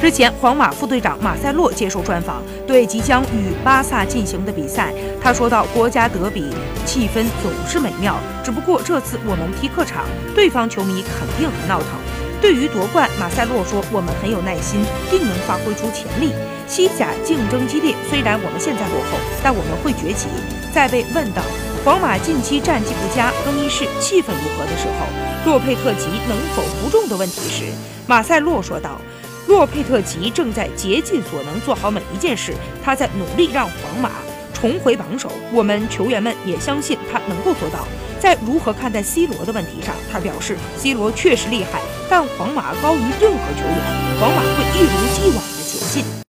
之前，皇马副队长马塞洛接受专访，对即将与巴萨进行的比赛，他说道：“国家德比气氛总是美妙，只不过这次我们踢客场，对方球迷肯定很闹腾。”对于夺冠，马塞洛说：“我们很有耐心，定能发挥出潜力。西甲竞争激烈，虽然我们现在落后，但我们会崛起。”在被问到皇马近期战绩不佳、更衣室气氛如何的时候，洛佩特吉能否服众的问题时，马塞洛说道。洛佩特吉正在竭尽所能做好每一件事，他在努力让皇马重回榜首。我们球员们也相信他能够做到。在如何看待 C 罗的问题上，他表示：“C 罗确实厉害，但皇马高于任何球员，皇马会一如既往。”